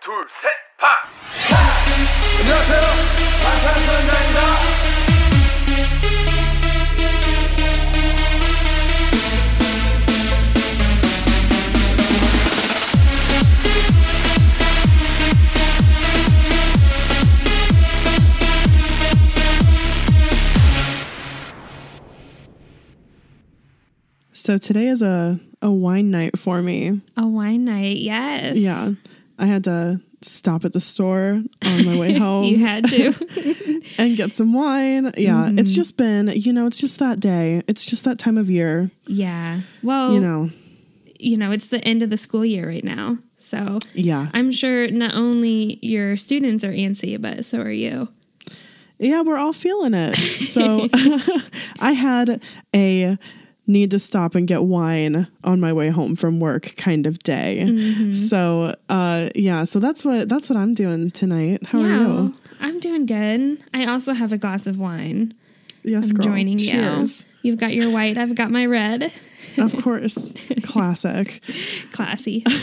둘, 셋, 파! 안녕하세요. 방탄소년단입니다. So today is a, a wine night for me. A wine night, yes. Yeah. I had to stop at the store on my way home You had to. and get some wine. Yeah. It's mm-hmm. just been, you know, it's just that day. It's just that time of year, yeah. Well, you know. you know, it's the end of the school year right now. So Yeah. I'm sure not only your students are antsy, but so are you. Yeah, we're all feeling it. So I had a need to stop and get wine on my way home from work kind of day. So uh yeah, so that's what that's what I'm doing tonight. How are you? I'm doing good. I also have a glass of wine. Yes, I'm girl. joining Cheers. you. You've got your white, I've got my red. Of course. Classic. Classy.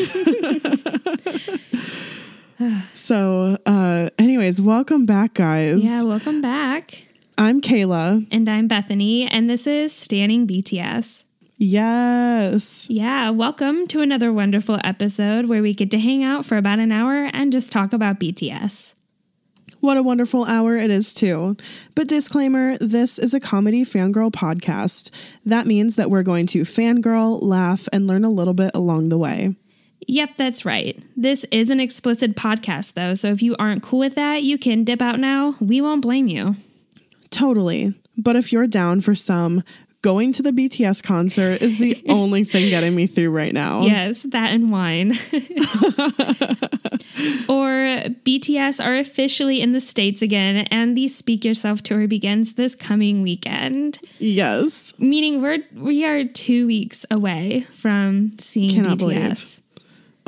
So, uh, anyways, welcome back, guys. yeah, welcome back. I'm Kayla. And I'm Bethany, and this is Standing BTS. Yes. Yeah, welcome to another wonderful episode where we get to hang out for about an hour and just talk about BTS. What a wonderful hour it is, too. But disclaimer this is a comedy fangirl podcast. That means that we're going to fangirl, laugh, and learn a little bit along the way. Yep, that's right. This is an explicit podcast, though, so if you aren't cool with that, you can dip out now. We won't blame you. Totally. But if you're down for some, going to the BTS concert is the only thing getting me through right now. Yes, that and wine. or BTS are officially in the States again, and the Speak Yourself tour begins this coming weekend. Yes. Meaning we're we are two weeks away from seeing Cannot BTS. believe.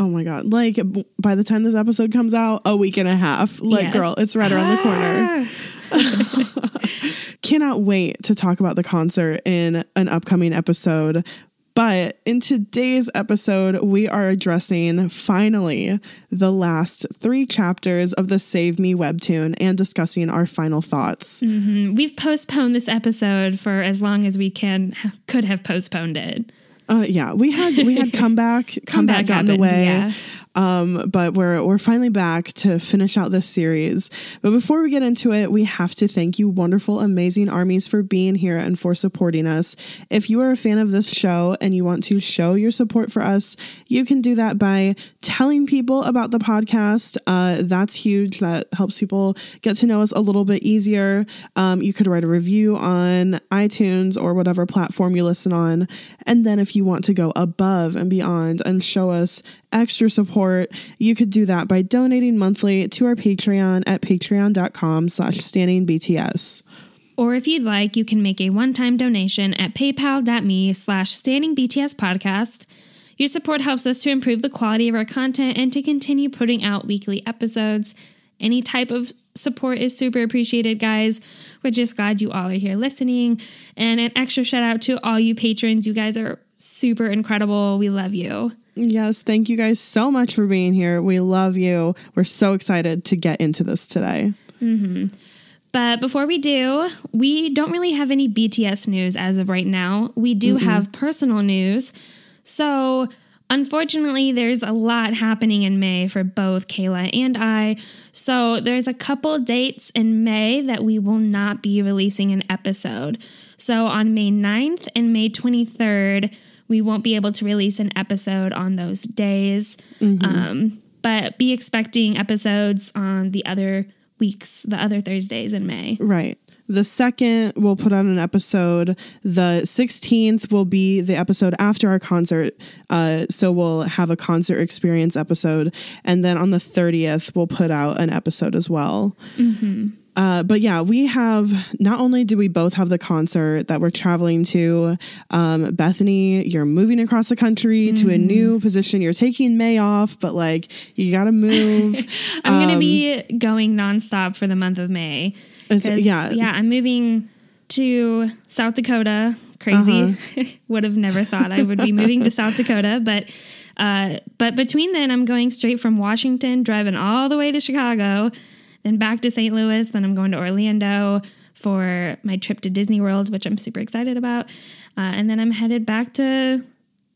Oh my God. Like, b- by the time this episode comes out, a week and a half. Like, Yes. girl, it's right around the corner. Ah. Cannot wait to talk about the concert in an upcoming episode. But in today's episode, we are addressing finally the last three chapters of the Save Me webtoon and discussing our final thoughts. We've postponed this episode for as long as we can could have postponed it. Uh, yeah, we had we had comeback comeback Comeback got in the way. yeah. Um, but we're we're finally back to finish out this series. But before we get into it, we have to thank you, wonderful, amazing armies, for being here and for supporting us. If you are a fan of this show and you want to show your support for us, you can do that by telling people about the podcast. Uh, that's huge. That helps people get to know us a little bit easier. Um, you could write a review on iTunes or whatever platform you listen on. And then if you want to go above and beyond and show us extra support, you could do that by donating monthly to our Patreon at patreon.com slash standing BTS. Or if you'd like, you can make a one-time donation at paypal.me slash standing BTS podcast. Your support helps us to improve the quality of our content and to continue putting out weekly episodes. Any type of support is super appreciated, guys. We're just glad you all are here listening. And an extra shout out to all you patrons. You guys are super incredible. We love you. Yes, thank you guys so much for being here. We love you. We're so excited to get into this today. Mm-hmm. But before we do, we don't really have any BTS news as of right now. We do have personal news. So, Unfortunately, there's a lot happening in May for both Kayla and I. So there's a couple dates in May that we will not be releasing an episode. So on May 9th and May 23rd, we won't be able to release an episode on those days. Um, but be expecting episodes on the other weeks, the other Thursdays in May. Right. The second, we'll put out an episode. The 16th will be the episode after our concert. Uh, so we'll have a concert experience episode. And then on the 30th, we'll put out an episode as well. Uh, but yeah, we have not only do we both have the concert that we're traveling to, um, Bethany, you're moving across the country to a new position. You're taking May off, but like you got to move. I'm going to be going nonstop for the month of May. Yeah. yeah, I'm moving to South Dakota. Crazy. Uh-huh. Would have never thought I would be moving to South Dakota, but uh, but between then, I'm going straight from Washington, driving all the way to Chicago, then back to St. Louis. Then I'm going to Orlando for my trip to Disney World, which I'm super excited about, uh, and then I'm headed back to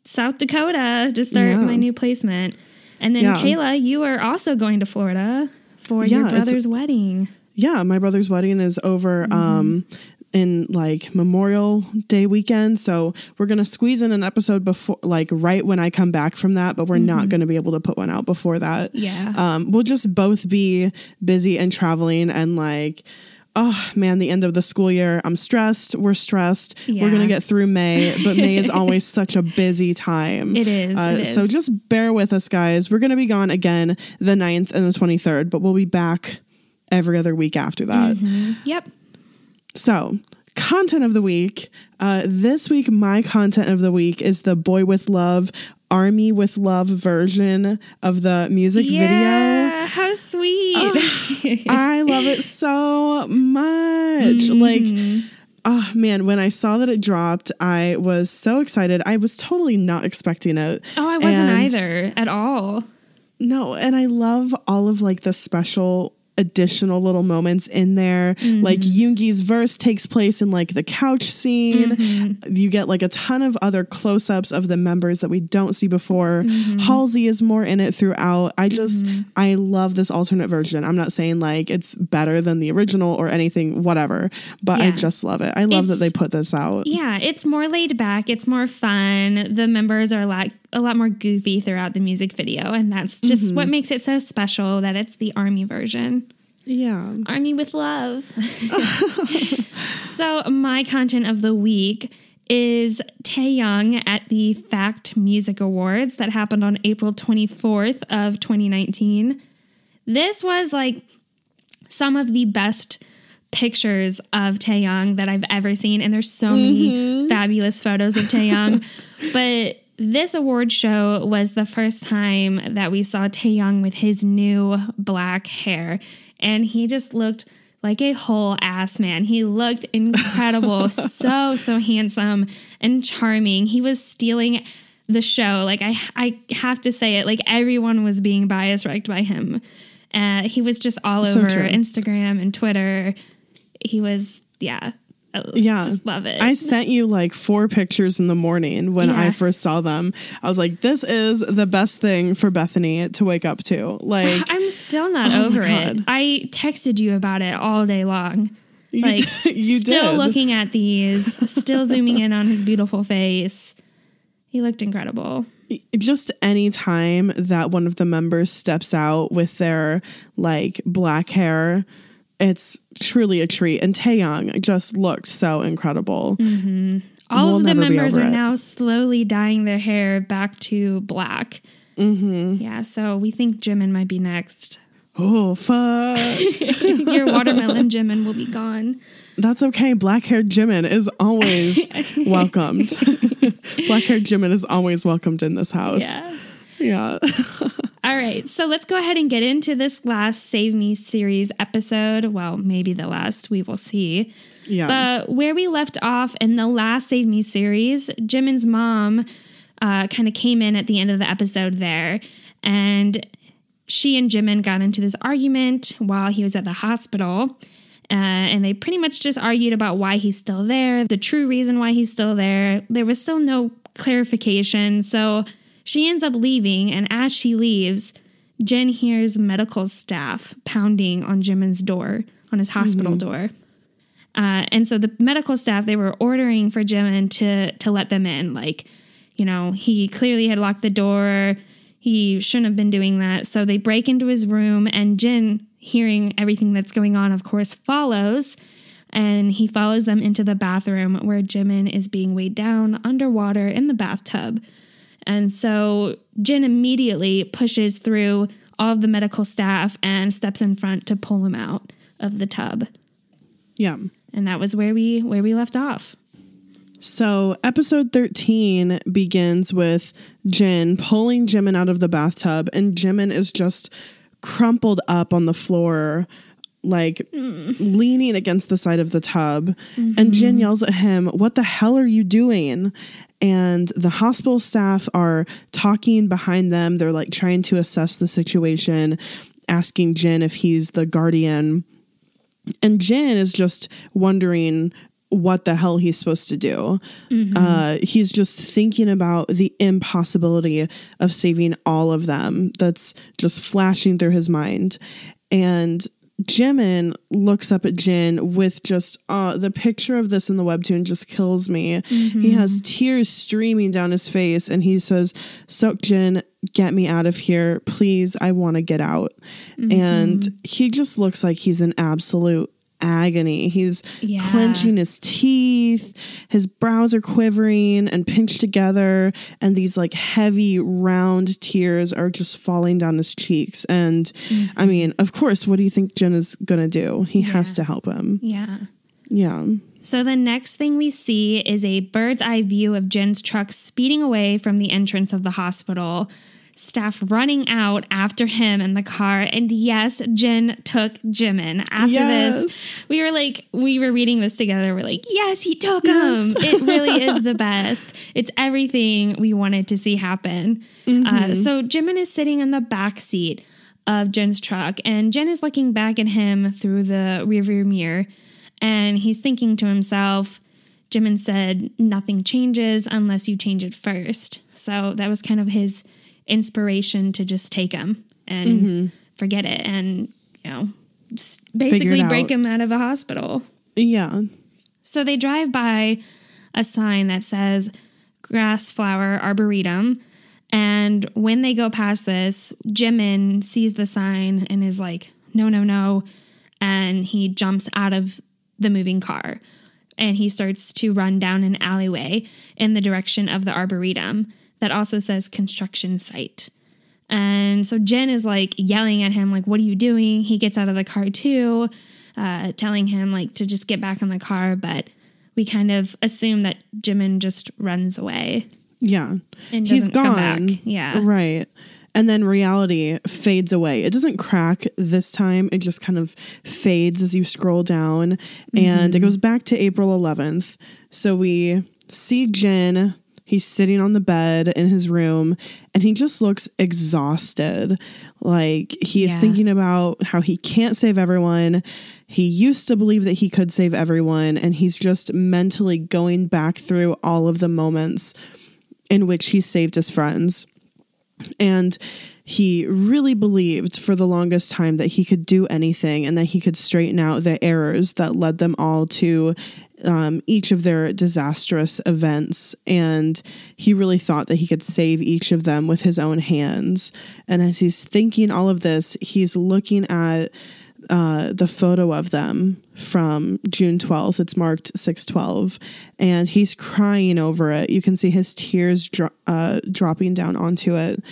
South Dakota to start Yeah. my new placement. And then Yeah. Kayla, you are also going to Florida for Yeah, your brother's wedding. yeah, my brother's wedding is over Mm-hmm. um in like Memorial Day weekend, so we're going to squeeze in an episode before like right when I come back from that, but we're not going to be able to put one out before that. Mm-hmm. Yeah. Um we'll just both be busy and traveling and like Oh man, the end of the school year. I'm stressed. We're stressed. We're gonna get through May, but May is always such a busy time. It is, Uh, it So just bear with us, guys. We're gonna be gone again the 9th and the 23rd, but we'll be back every other week after that. Yep. So, content of the week. Uh, this week, my content of the week is the Boy with Love, Army with Love version of the music video. Yeah. How sweet. video. I love it so much. Like, oh man, when I saw that it dropped, I was so excited. I was totally not expecting it. oh, I wasn't And- either at all. No, and I love all of like the special additional little moments in there. Mm-hmm. Like Yoongi's verse takes place in like the couch scene. Mm-hmm. You get like a ton of other close-ups of the members that we don't see before. Mm-hmm. Halsey is more in it throughout. I just I love this alternate version. I'm not saying like it's better than the original or anything whatever, but I just love it. I love that they put this out. Yeah, it's more laid back. It's more fun. The members are lot, a lot more goofy throughout the music video, and that's just what mm-hmm. makes it so special. That it's the army version. Yeah. Army with love. so my content of the week is Taehyung at the Fact Music Awards that happened on April 24th of 2019. This was like some of the best pictures of Taehyung that I've ever seen and there's so many mm-hmm. fabulous photos of Taehyung. but this award show was the first time that we saw Taehyung with his new black hair and he just looked like a whole ass man. He looked incredible, so so handsome and charming. He was stealing the show. Like I I have to say it, like everyone was being bias wrecked by him. Uh, he was just all So over true. Instagram and Twitter. He was yeah. I Yeah. Just love it. I sent you like four pictures in the morning when I first saw them. I was like, this is the best thing for Bethany to wake up to. Like, I'm still not Oh over it. I texted you about it all day long. you, Like d- you still did. looking at these, still zooming in on his beautiful face. He looked incredible. Just any time that one of the members steps out with their like black hair, it's truly a treat. And Taehyung just looked so incredible. All We'll of the members are it. now slowly dyeing their hair back to black. Mm-hmm. Yeah, so we think Jimin might be next. Oh, fuck. Your watermelon Jimin will be gone. That's okay. Black haired Jimin is always welcomed. black haired Jimin is always welcomed in this house. Yeah. Yeah. All right, so let's go ahead and get into this last Save Me series episode. Well, maybe the last, we will see. Yeah. But where we left off in the last Save Me series, Jimin's mom uh, kind of came in at the end of the episode there, and she and Jimin got into this argument while he was at the hospital. Uh, and they pretty much just argued about why he's still there, the true reason why he's still there. There was still no clarification. So She ends up leaving, and as she leaves, Jin hears medical staff pounding on Jimin's door, on his hospital door. Uh, and so the medical staff they were ordering for Jimin to to let them in. Like, you know, he clearly had locked the door. He shouldn't have been doing that. So they break into his room, and Jin, hearing everything that's going on, of course, follows. And he follows them into the bathroom where Jimin is being weighed down underwater in the bathtub. And so Jin immediately pushes through all of the medical staff and steps in front to pull him out of the tub. Yeah. And that was where we where we left off. So, episode 13 begins with Jin pulling Jimin out of the bathtub, and Jimin is just crumpled up on the floor, like mm. leaning against the side of the tub. And mm-hmm. Jin yells at him, What the hell are you doing? And the hospital staff are talking behind them. They're like trying to assess the situation, asking Jin if he's the guardian. And Jin is just wondering what the hell he's supposed to do. Mm-hmm. Uh, he's just thinking about the impossibility of saving all of them. That's just flashing through his mind. And Jimin looks up at Jin with just uh, the picture of this in the webtoon just kills me. He has tears streaming down his face and he says, Jin, get me out of here. Please, I want to get out. And he just looks like he's an absolute agony. He's Yeah. clenching his teeth, his brows are quivering and pinched together, and these like heavy, round tears are just falling down his cheeks. And I mm-hmm. mean, of course, what do you think Jin is gonna do? He has to help him. Yeah. Yeah. So the next thing we see is a bird's eye view of Jin's truck speeding away from the entrance of the hospital. Staff running out after him in the car. And yes, Jin took Jimin. After Yes. this, we were like, we were reading this together. We're like, yes, he took him. It really is the best. It's everything we wanted to see happen. Uh, so Jimin is sitting in the back seat of Jin's truck, and Jin is looking back at him through the rearview mirror, and he's thinking to himself, Jimin said, nothing changes unless you change it first. So that was kind of his inspiration to just take him and forget it and, you know, just basically break him out of the hospital. Yeah. So they drive by a sign that says Grass Flower Arboretum. And when they go past this, Jimin sees the sign and is like, no, no, no. And he jumps out of the moving car and he starts to run down an alleyway in the direction of the Arboretum that also says construction site. And so Jin is like yelling at him, like, what are you doing? He gets out of the car too, uh, telling him like to just get back in the car. But we kind of assume that Jimin just runs away. Yeah. And He's gone. Yeah. Right. And then reality fades away. It doesn't crack this time. It just kind of fades as you scroll down. And it Mm-hmm. goes back to April 11th. So we see Jin. He's sitting on the bed in his room and he just looks exhausted. Like he is Yeah. thinking about how he can't save everyone. He used to believe that he could save everyone. And he's just mentally going back through all of the moments in which he saved his friends. And he really believed for the longest time that he could do anything and that he could straighten out the errors that led them all to um, each of their disastrous events. And he really thought that he could save each of them with his own hands. And as he's thinking all of this, he's looking at uh, the photo of them from June 12th. It's marked 612. And he's crying over it. You can see his tears dro- uh, dropping down onto it.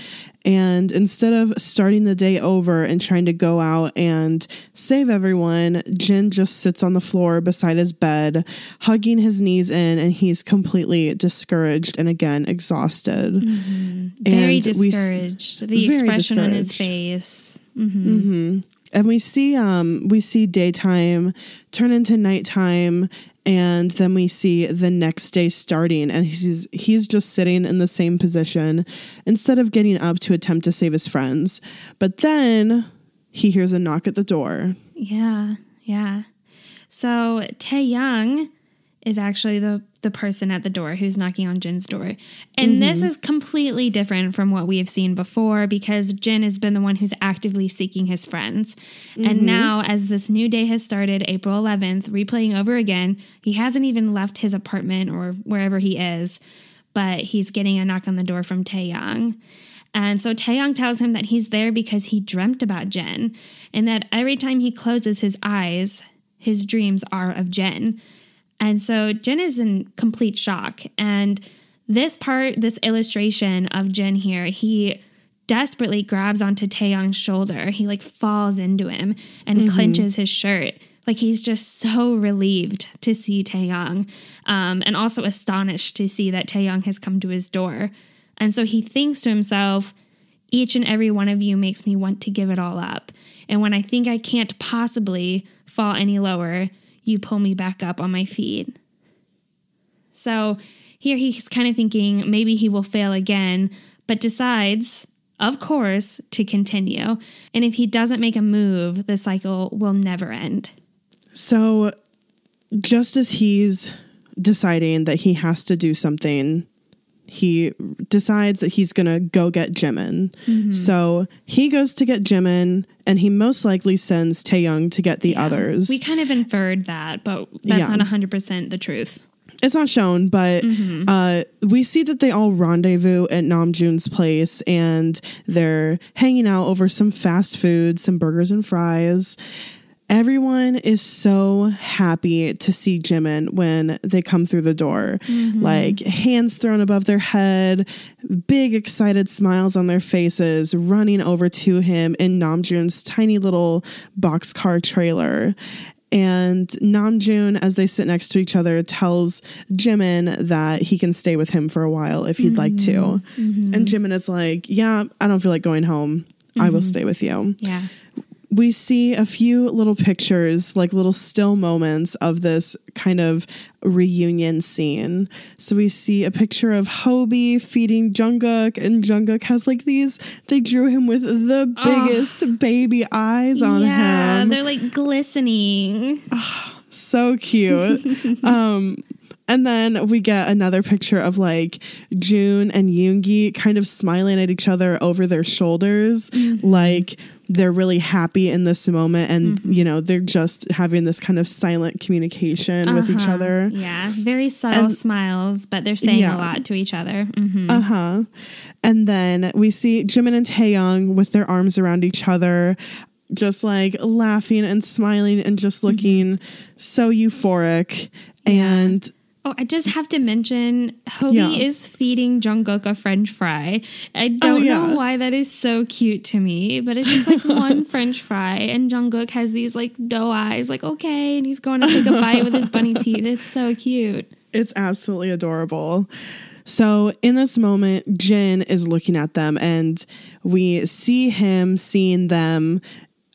And instead of starting the day over and trying to go out and save everyone, Jin just sits on the floor beside his bed, hugging his knees in, and he's completely discouraged and again exhausted. Mm-hmm. Very And we discouraged. the very expression on his discouraged. face. Mm-hmm. Mm-hmm. and we see um we see daytime turn into nighttime and then we see the next day starting and he's he's just sitting in the same position instead of getting up to attempt to save his friends but then he hears a knock at the door Yeah, yeah. So Taehyung is actually the the person at the door who's knocking on Jin's door. And this mm-hmm. is completely different from what we have seen before because Jin has been the one who's actively seeking his friends. And mm-hmm. now, as this new day has started, April 11th, replaying over again, he hasn't even left his apartment or wherever he is, but he's getting a knock on the door from Taehyung. And so Taehyung tells him that he's there because he dreamt about Jin and that every time he closes his eyes, his dreams are of Jin. And so Jin is in complete shock. And this part, this illustration of Jin here, he desperately grabs onto Taehyung's shoulder. He like falls into him and clenches his shirt. Like he's just so relieved to see Taehyung um, and also astonished to see that Taehyung has come to his door. And so he thinks to himself, each and every one of you makes me want to give it all up. And when I think I can't possibly fall any lower, you pull me back up on my feet. So here he's kind of thinking maybe he will fail again, but decides, of course, to continue. And if he doesn't make a move, the cycle will never end. So, just as he's deciding that he has to do something, he decides that he's going to go get Jimin. Mm-hmm. So, he goes to get Jimin, and he most likely sends Taehyung to get the others. We kind of inferred that, but that's Yeah. not 100% the truth. it's not shown, but Mm-hmm. uh, we see that they all rendezvous at Namjoon's place and they're hanging out over some fast food, some burgers and fries. Everyone is so happy to see Jimin when they come through the door. Mm-hmm. Like hands thrown above their head, big excited smiles on their faces, running over to him in Namjoon's tiny little boxcar trailer. And Namjoon, as they sit next to each other, tells Jimin that he can stay with him for a while if he'd like to. Mm-hmm. Mm-hmm. And Jimin is like, Yeah, I don't feel like going home. I will mm-hmm. stay with you Yeah. We see a few little pictures, like little still moments of this kind of reunion scene. So we see a picture of Hobie feeding Jungkook, and Jungkook has like these. They drew him with the biggest baby eyes on yeah, him. Yeah, they're like glistening. so cute. um, and then we get another picture of like June and Yoongi kind of smiling at each other over their shoulders, like they're really happy in this moment, and you know they're just having this kind of silent communication with each other. Yeah, very subtle And- smiles, but they're saying Yeah. a lot to each other. hmm Uh huh. And then we see Jimin and Taehyung with their arms around each other, just like laughing and smiling and just looking so euphoric. And Oh, I just have to mention, Hobie Yeah. Oh, is feeding Jungkook a French fry. I don't yeah. know why that is so cute to me, but it's just like one French fry, and Jungkook has these like doe eyes, like okay, and he's going to take a bite with his bunny teeth. It's so cute. It's absolutely adorable. So, in this moment, Jin is looking at them, and we see him seeing them,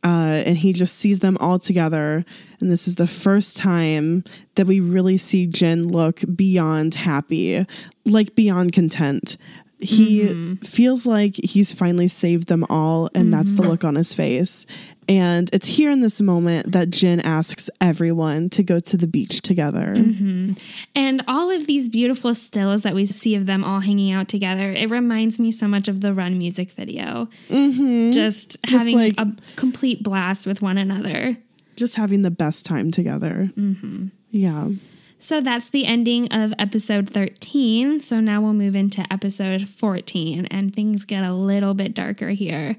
uh, and he just sees them all together. And this is the first time that we really see Jin look beyond happy, like beyond content. He mm-hmm. feels like he's finally saved them all, and that's the mm-hmm. look on his face. And it's here in this moment that Jin asks everyone to go to the beach together. Mm-hmm. And all of these beautiful stills that we see of them all hanging out together, it reminds me so much of the Run music video. Mm-hmm. Just, having like- a complete blast with one another. Just having the best time together. Mm-hmm. Yeah. So that's the ending of episode 13. So now we'll move into episode 14, and things get a little bit darker here.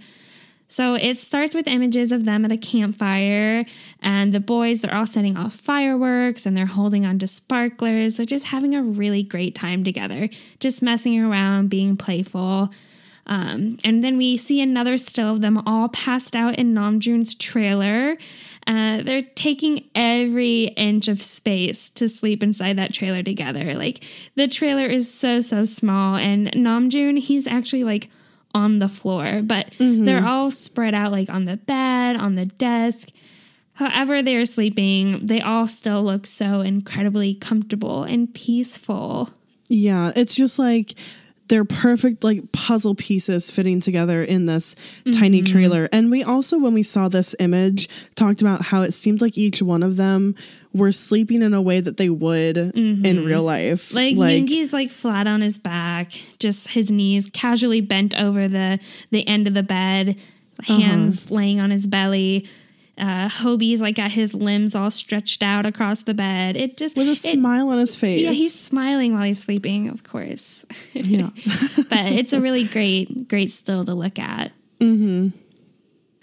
So it starts with images of them at a campfire, and the boys, they're all setting off fireworks and they're holding on to sparklers. They're just having a really great time together, just messing around, being playful. Um, and then we see another still of them all passed out in Namjoon's trailer. Uh, they're taking every inch of space to sleep inside that trailer together. Like the trailer is so so small, and Namjoon he's actually like on the floor, but they're all spread out like on the bed, on the desk. However, they're sleeping, they all still look so incredibly comfortable and peaceful. Yeah. It's just like they're perfect like puzzle pieces fitting together in this tiny Mm-hmm. trailer. And we also, when we saw this image, talked about how it seemed like each one of them were sleeping in a way that they would in real life. Mm-hmm. Like, Yoongi's like flat on his back, just his knees casually bent over the the end of the bed, Uh-huh. hands laying on his belly. Uh, Hobie's like got his limbs all stretched out across the bed. It just with a it- smile on his face. Yeah, he's smiling while he's sleeping, of course. Yeah. but it's a really great, great still to look at. Mm-hmm.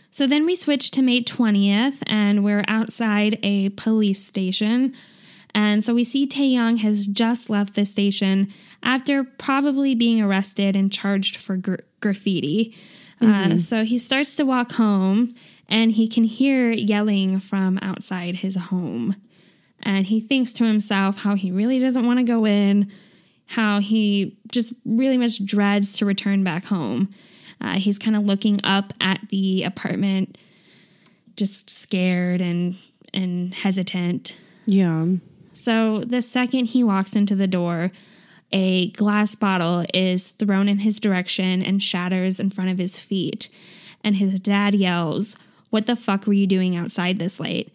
So then we switch to May 20th, and we're outside a police station. And so we see Taehyung has just left the station after probably being arrested and charged for gr- graffiti. Uh, so he starts to walk home, and he can hear yelling from outside his home. And he thinks to himself how he really doesn't want to go in, how he just really much dreads to return back home. Uh, he's kind of looking up at the apartment, just scared and and hesitant. yeah. So the second he walks into the door, a glass bottle is thrown in his direction and shatters in front of his feet. And his dad yells, What the fuck were you doing outside this late?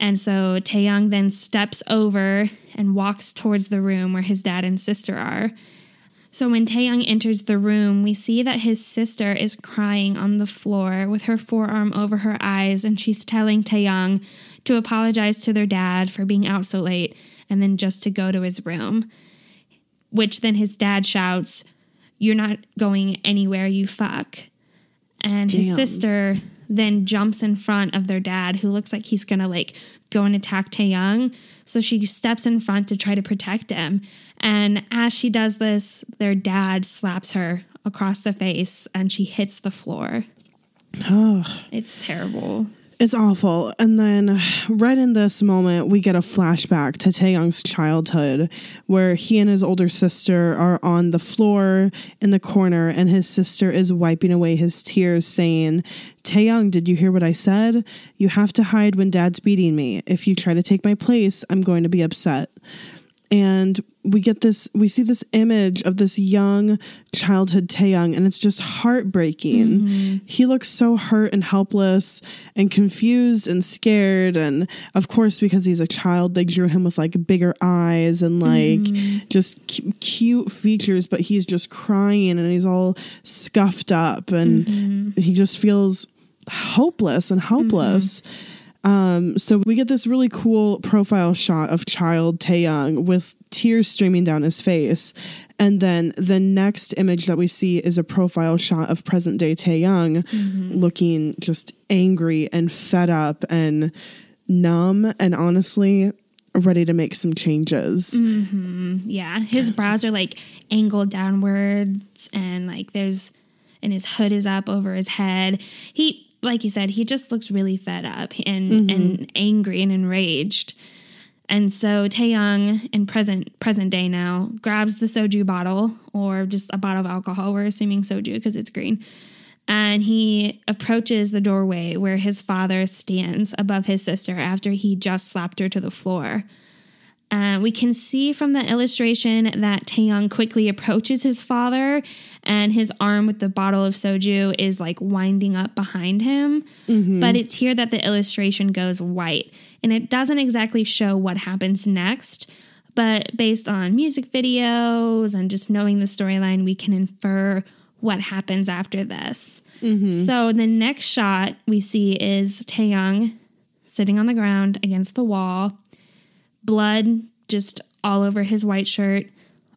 And so Taehyung then steps over and walks towards the room where his dad and sister are. So when Taehyung enters the room, we see that his sister is crying on the floor with her forearm over her eyes, and she's telling Taehyung to apologize to their dad for being out so late and then just to go to his room. Which then his dad shouts, You're not going anywhere, you fuck. And his sister then jumps in front of their dad, who looks like he's gonna like go and attack Taehyung. So she steps in front to try to protect him. And as she does this, their dad slaps her across the face and she hits the floor. it's terrible. It's awful. And then right in this moment, we get a flashback to Taehyung's childhood where he and his older sister are on the floor in the corner and his sister is wiping away his tears saying, Taehyung, did you hear what I said? You have to hide when dad's beating me. If you try to take my place, I'm going to be upset. And we get this, we see this image of this young childhood Taehyung, and it's just heartbreaking. Mm-hmm. He looks so hurt and helpless and confused and scared. And of course, because he's a child, they drew him with like bigger eyes and like mm-hmm. just cu- cute features, but he's just crying and he's all scuffed up and mm-hmm. he just feels hopeless and helpless. Um, so we get this really cool profile shot of child Taehyung with tears streaming down his face. And then the next image that we see is a profile shot of present day Taehyung looking just angry and fed up and numb and honestly ready to make some changes. Yeah, his brows are like angled downwards, and like there's, and his hood is up over his head. He, like you said, he just looks really fed up and mm-hmm. and angry and enraged. And so Taehyung, in present present day now, grabs the soju bottle or just a bottle of alcohol. We're assuming soju because it's green. And he approaches the doorway where his father stands above his sister after he just slapped her to the floor. Uh, we can see from the illustration that Taehyung quickly approaches his father, and his arm with the bottle of soju is like winding up behind him. But it's here that the illustration goes white, and it doesn't exactly show what happens next. But based on music videos and just knowing the storyline, we can infer what happens after this. So the next shot we see is Taehyung sitting on the ground against the wall blood just all over his white shirt,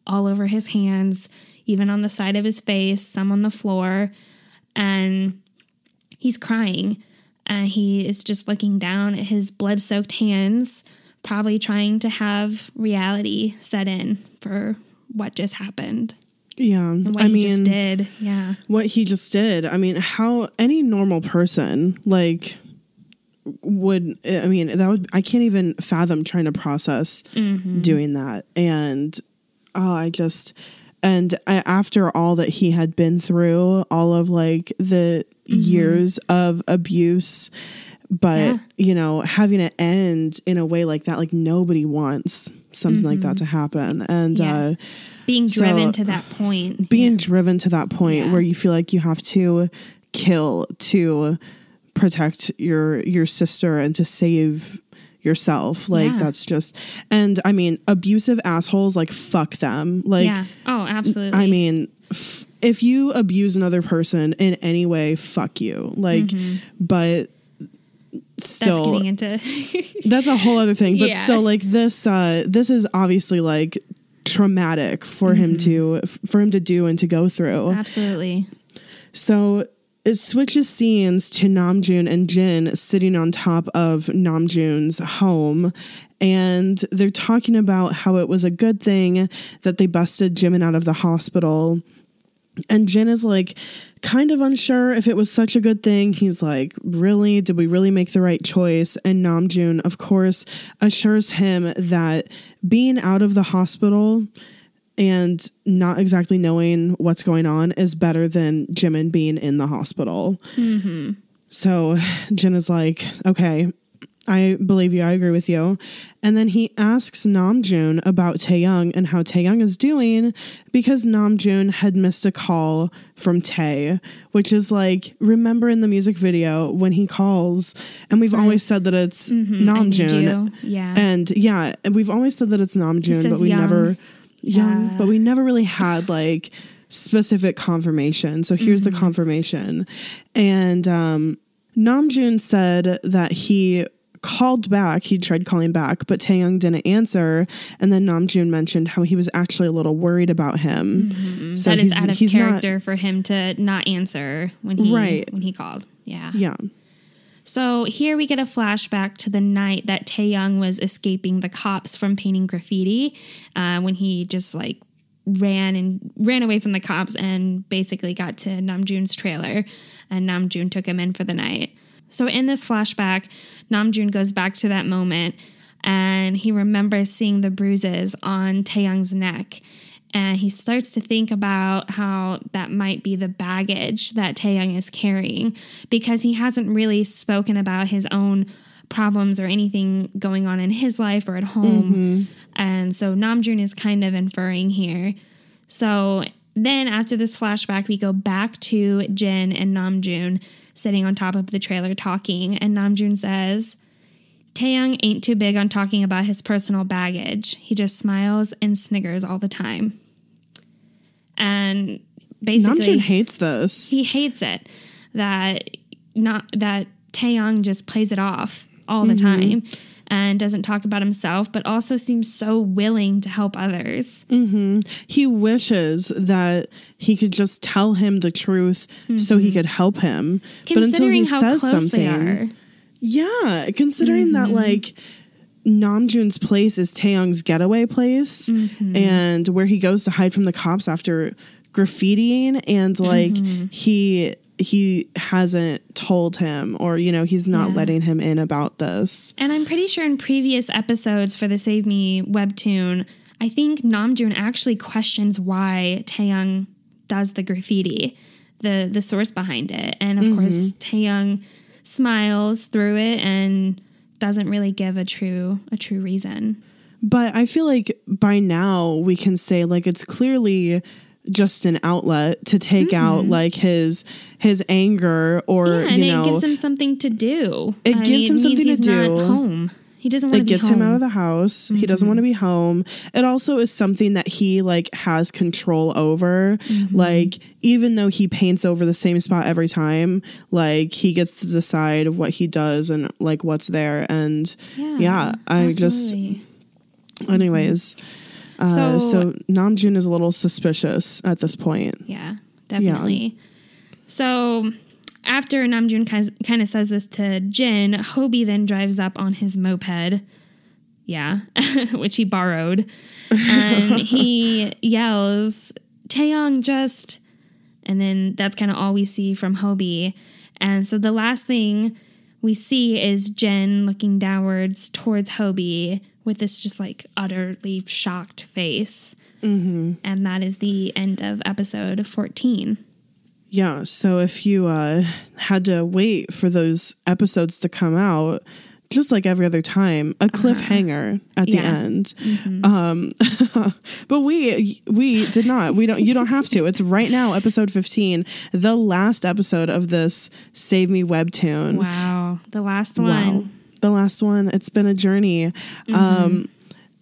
all over his hands, even on the side of his face, some on the floor. And he's crying. And he is just looking down at his blood soaked hands, probably trying to have reality set in for what just happened Yeah. and what I he mean, just did. Yeah. what he just did. I mean, how any normal person like would I mean that would I can't even fathom trying to process doing that. And oh, I just and I, after all that he had been through, all of like the years of abuse but Yeah. you know having it end in a way like that like nobody wants something like that to happen and Mm-hmm. Yeah. uh Being So, driven to that point. being Yeah. driven to that point where you feel like you have to kill to protect your your sister and to save yourself like Yeah. that's just and i mean abusive assholes like fuck them like yeah. Oh, absolutely. i mean f- if you abuse another person in any way fuck you like but Mm-hmm. that's still getting into. that's a whole other thing but Yeah. still like this uh this is obviously like traumatic for him Mm-hmm. to for him to do and to go through absolutely. so it switches scenes to Namjoon and Jin sitting on top of Namjoon's home. And they're talking about how it was a good thing that they busted Jimin out of the hospital. And Jin is like kind of unsure if it was such a good thing. He's like, Really? Did we really make the right choice? And Namjoon, of course, assures him that being out of the hospital and not exactly knowing what's going on is better than Jimin being in the hospital. Mm-hmm. So Jin is like, okay, I believe you. I agree with you. And then he asks Namjoon about Taehyung and how Taehyung is doing because Namjoon had missed a call from Tae, which is like, remember in the music video when he calls, and we've always said that it's mm-hmm. need Namjoon. Yeah. And yeah, and we've always said that it's Namjoon, but we young. never young, Yeah. but we never really had like specific confirmation. So here's Mm-hmm. the confirmation. And um Namjoon said that he called back, he tried calling back, but Taehyung didn't answer. And then Namjoon mentioned how he was actually a little worried about him. So Mm-hmm. that is out of he's not- character for him to not answer when he Right. when he called. Yeah. yeah. So here we get a flashback to the night that Taehyung was escaping the cops from painting graffiti, uh, when he just like ran and ran away from the cops and basically got to Namjoon's trailer, and Namjoon took him in for the night. So in this flashback, Namjoon goes back to that moment, and he remembers seeing the bruises on Taehyung's neck. And he starts to think about how that might be the baggage that Taehyung is carrying because he hasn't really spoken about his own problems or anything going on in his life or at home. Mm-hmm. And so Namjoon is kind of inferring here. So then after this flashback, we go back to Jin and Namjoon sitting on top of the trailer talking. And Namjoon says, Taehyung ain't too big on talking about his personal baggage. He just smiles and sniggers all the time. And basically, Namjoon hates this. he hates it that not that Taehyung just plays it off all the time and doesn't talk about himself, but also seems so willing to help others. he wishes that he could just tell him the truth so he could help him. Mm-hmm. Considering how close they are. Yeah, considering that mm-hmm. like Namjoon's place is Taehyung's getaway place mm-hmm. and where he goes to hide from the cops after graffitiing and mm-hmm. like he he hasn't told him or you know he's not Yeah. letting him in about this. And I'm pretty sure in previous episodes for the Save Me webtoon, I think Namjoon actually questions why Taehyung does the graffiti, the the source behind it. And of course, Taehyung smiles through it and doesn't really give a true a true reason. But I feel like by now we can say like it's clearly just an outlet to take out like his his anger or Mm-hmm. Yeah, and you know it gives him something to do. It gives him means something to he's not do. home. He doesn't want to it gets home. Mm-hmm. him out of the house he doesn't want to be home it also is something that he like has control over Mm-hmm. like even though he paints over the same spot every time like he gets to decide what he does and like what's there and yeah, i absolutely. just anyways uh, So- so, namjoon is a little suspicious at this point Yeah, definitely. So after Namjoon kind of says this to Jin, Hobie then drives up on his moped. Yeah, which he borrowed. And he yells, Taehyung just. And then that's kind of all we see from Hobie. And so the last thing we see is Jin looking downwards towards Hobie with this just like utterly shocked face. Mm-hmm. And that is the end of episode 14. Yeah, so if you uh, had to wait for those episodes to come out, just like every other time, a cliffhanger at the Uh-huh. Yeah. end. Um, but we we did not. We don't. You don't have to. It's right now, episode fifteen, the last episode of this Save Me webtoon. Wow. The last one. Wow. one. The last one. It's been a journey. Um,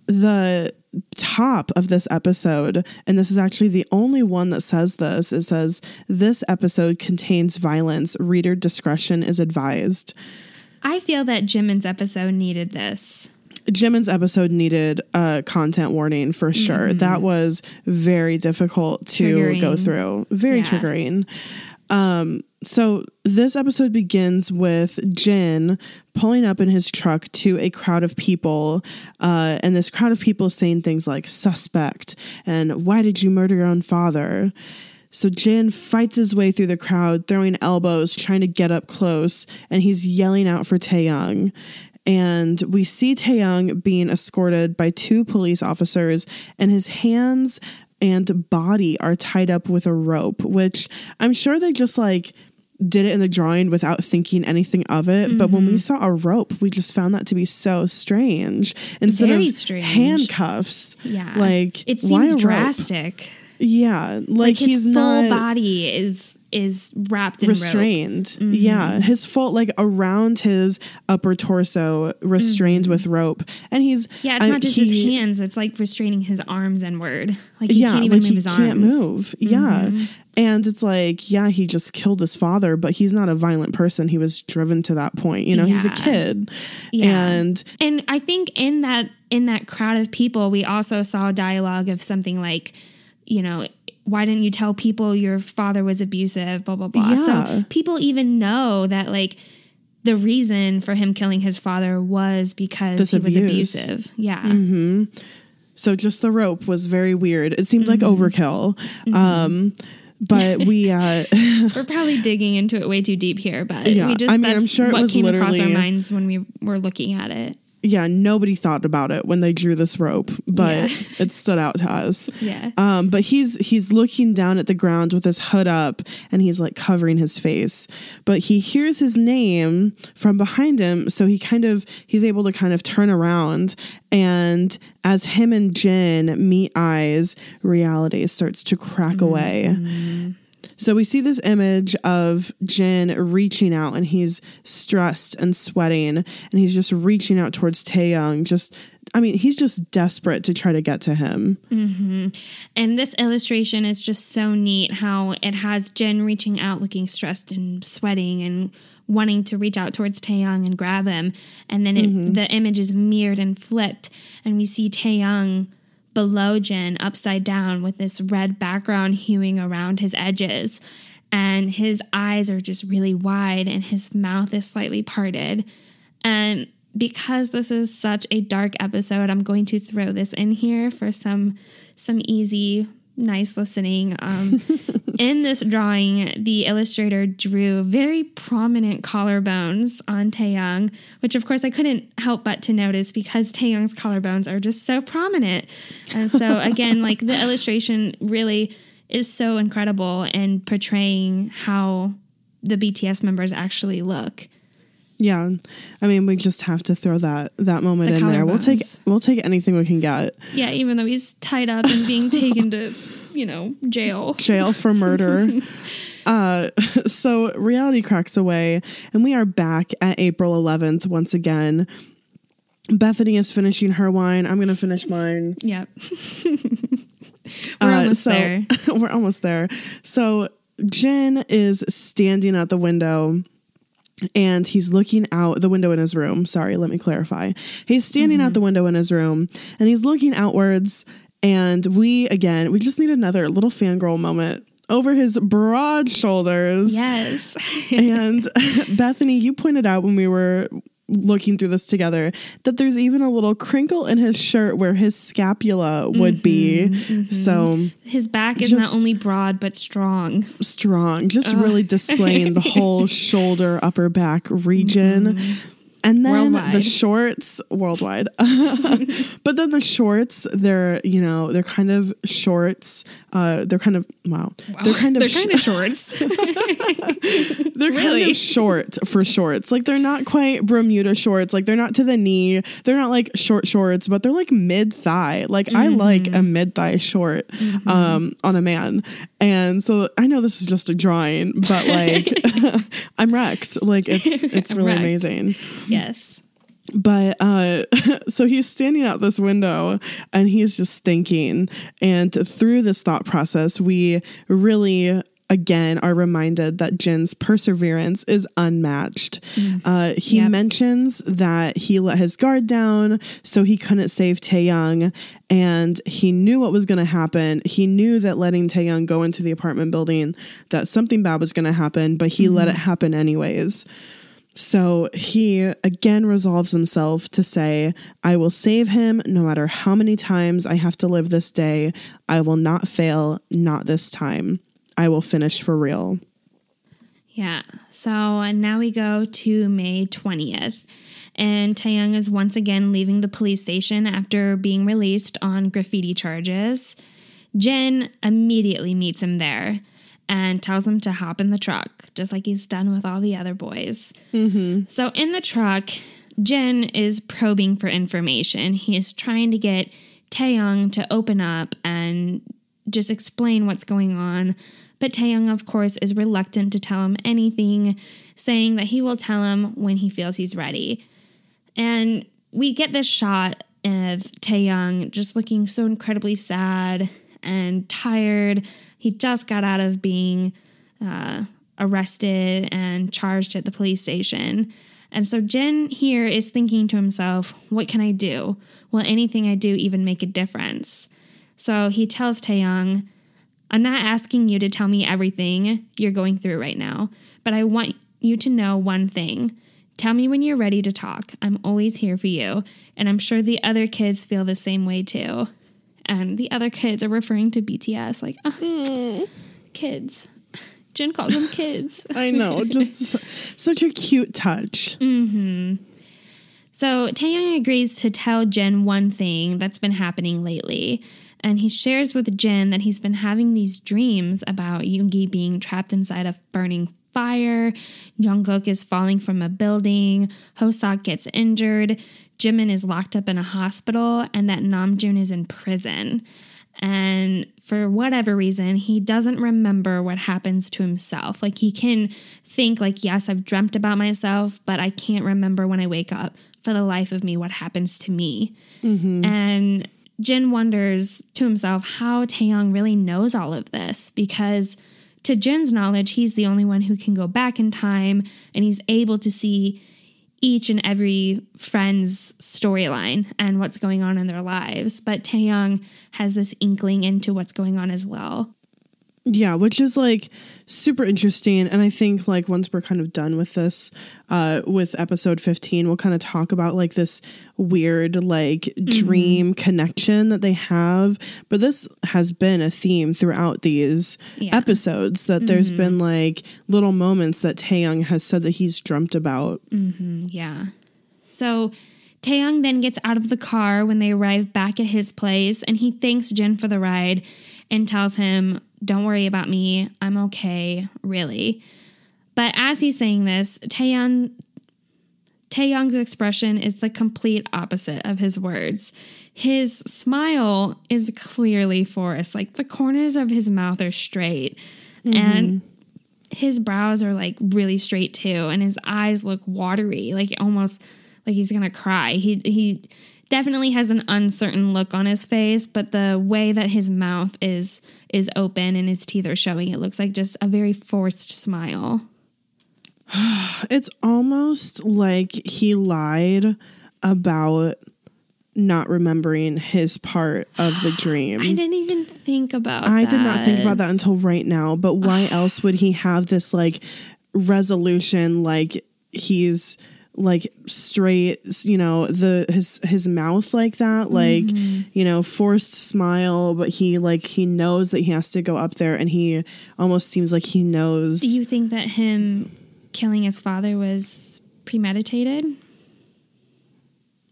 the top of this episode, and this is actually the only one that says this, it says, This episode contains violence. Reader discretion is advised. I feel that Jimin's episode needed this. Jimin's episode needed a content warning for sure. That was very difficult to go through. Very Yeah. triggering. Um, so this episode begins with Jin pulling up in his truck to a crowd of people, uh, and this crowd of people saying things like "suspect" and "Why did you murder your own father?" So Jin fights his way through the crowd, throwing elbows, trying to get up close, and he's yelling out for Taehyung. And we see Taehyung being escorted by two police officers, and his hands and body are tied up with a rope, which I'm sure they just like did it in the drawing without thinking anything of it. But when we mm-hmm. saw a rope, we just found that to be so strange. Instead Very of strange. handcuffs, Yeah. like it seems drastic. Yeah, like, Like his full not body is is wrapped in rope. restrained. Mm-hmm. Yeah, his full like around his upper torso restrained mm-hmm. with rope, and he's Yeah, it's I- not just he- his hands, it's like restraining his arms inward. Like he yeah, can't even like move he his can't arms. Mm-hmm. move. Yeah, mm-hmm. and it's like yeah, he just killed his father, but he's not a violent person. He was driven to that point. You know, he's a kid, Yeah. and And I think in that in that crowd of people, we also saw dialogue of something like, you know, why didn't you tell people your father was abusive? Blah blah blah. Yeah. So people even know that like the reason for him killing his father was because This he was abusive. Yeah. so just the rope was very weird. It seemed like Mm-hmm. overkill. Um, but we uh We're probably digging into it way too deep here, but Yeah, we just I mean, I'm that's sure it what came across our minds when we were looking at it. Yeah, nobody thought about it when they drew this rope, but Yeah. it stood out to us. Yeah. Um, but he's he's looking down at the ground with his hood up and he's like covering his face. But he hears his name from behind him, so he kind of he's able to kind of turn around and as him and Jin meet eyes, reality starts to crack away. So we see this image of Jin reaching out and he's stressed and sweating and he's just reaching out towards Taehyung. Just, I mean, he's just desperate to try to get to him. Mm-hmm. And this illustration is just so neat how it has Jin reaching out, looking stressed and sweating and wanting to reach out towards Taehyung and grab him. And then it, mm-hmm. the image is mirrored and flipped. And we see Taehyung below Jin upside down with this red background hewing around his edges. And his eyes are just really wide and his mouth is slightly parted. And because this is such a dark episode, I'm going to throw this in here for some some easy, nice listening. Um, in this drawing, the illustrator drew very prominent collarbones on Taehyung, which of course I couldn't help but to notice because Taehyung's collarbones are just so prominent. And so again, like the illustration really is so incredible in portraying how the BTS members actually look. Yeah. I mean, we just have to throw that that moment The in there. We'll take we'll take anything we can get. Yeah, even though he's tied up and being taken to, you know, jail. Jail for murder. uh so reality cracks away and we are back at April 11th once again. Bethany is finishing her wine. I'm going to finish mine. Yep. We're Uh, almost so- there. we're almost there. So Jin is standing at the window and he's looking out the window in his room. Sorry, let me clarify. He's standing Mm-hmm. out the window in his room and he's looking outwards. And we, again, we just need another little fangirl moment over his broad shoulders. Yes. And Bethany, you pointed out when we were looking through this together that there's even a little crinkle in his shirt where his scapula would be. Mm-hmm, mm-hmm. So His back is not only broad but strong. strong, just really displaying the whole shoulder, upper back region. Mm-hmm. And then the shorts worldwide, but then the shorts, they're, you know, they're kind of shorts, uh, they're kind of wow, they're kind of They're sh- kind of shorts. they're kind of short for shorts. Like they're not quite Bermuda shorts. Like they're not to the knee. They're not like short shorts, but they're like mid thigh. Like I like a mid thigh short um, on a man. And so I know this is just a drawing, but like I'm wrecked. Like it's it's really wrecked. amazing. yes. But uh so he's standing out this window and he's just thinking. And through this thought process, we really again are reminded that Jin's perseverance is unmatched. Uh he Yep. mentions that he let his guard down so he couldn't save Taehyung and he knew what was going to happen. He knew that letting Taehyung go into the apartment building that something bad was going to happen, but he let it happen anyways. So he again resolves himself to say, I will save him no matter how many times I have to live this day. I will not fail, not this time. I will finish for real. Yeah. So now we go to May 20th. And Taehyung is once again leaving the police station after being released on graffiti charges. Jin immediately meets him there and tells him to hop in the truck, just like he's done with all the other boys. Mm-hmm. So in the truck, Jin is probing for information. He is trying to get Taehyung to open up and just explain what's going on. But Taehyung, of course, is reluctant to tell him anything, saying that he will tell him when he feels he's ready. And we get this shot of Taehyung just looking so incredibly sad and tired. He just got out of being uh, arrested and charged at the police station. And so Jin here is thinking to himself, what can I do? Will anything I do even make a difference? So he tells Taehyung, I'm not asking you to tell me everything you're going through right now, but I want you to know one thing. Tell me when you're ready to talk. I'm always here for you. And I'm sure the other kids feel the same way too. And the other kids are referring to BTS like, "Ah, kids. Jin calls them kids. I know, just such a cute touch. So Taehyung agrees to tell Jin one thing that's been happening lately. And he shares with Jin that he's been having these dreams about Yoongi being trapped inside a burning fire. Jungkook is falling from a building. Hoseok gets injured. Jimin is locked up in a hospital, and that Namjoon is in prison. And for whatever reason, he doesn't remember what happens to himself. Like he can think like, yes, I've dreamt about myself, but I can't remember when I wake up for the life of me what happens to me. Mm-hmm. And Jin wonders to himself how Taehyung really knows all of this because to Jin's knowledge, he's the only one who can go back in time and he's able to see each and every friend's storyline and what's going on in their lives. But Taehyung has this inkling into what's going on as well. Yeah, which is like super interesting. And I think like once we're kind of done with this, uh, with episode 15, we'll kind of talk about like this weird like mm-hmm. dream connection that they have. But this has been a theme throughout these Yeah. episodes that there's mm-hmm. been like little moments that Taehyung has said that he's dreamt about. Mm-hmm, yeah. So Taehyung then gets out of the car when they arrive back at his place and he thanks Jin for the ride and tells him, Don't worry about me. I'm okay, really. But as he's saying this, Taehyung Taehyung's expression is the complete opposite of his words. His smile is clearly forced, like the corners of his mouth are straight. Mm-hmm. And his brows are like really straight too, and his eyes look watery, like almost like he's gonna cry. He he definitely has an uncertain look on his face, but the way that his mouth is is open and his teeth are showing, it looks like just a very forced smile. It's almost like he lied about not remembering his part of the dream. I didn't even think about I did not think about that until right now. But why else would he have this like resolution? Like he's like straight, you know, the his his mouth like that, like Mm-hmm. you know, forced smile. But he like he knows that he has to go up there, and he almost seems like he knows. Do you think that him killing his father was premeditated?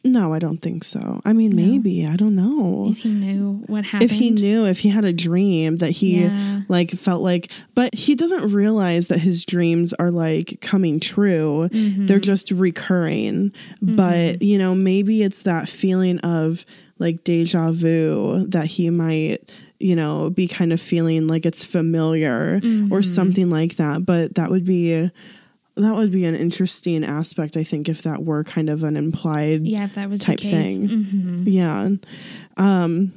No, I don't think so. I mean, maybe. I don't know. If he knew what happened. if he knew if he had a dream that he Yeah. like felt like but he doesn't realize that his dreams are like coming true Mm-hmm. they're just recurring but you know maybe it's that feeling of like deja vu that he might you know be kind of feeling like it's familiar Mm-hmm. or something like that but that would be that would be an interesting aspect i think if that were kind of an implied Yeah, if that was type the case. thing. Mhm. Yeah. Um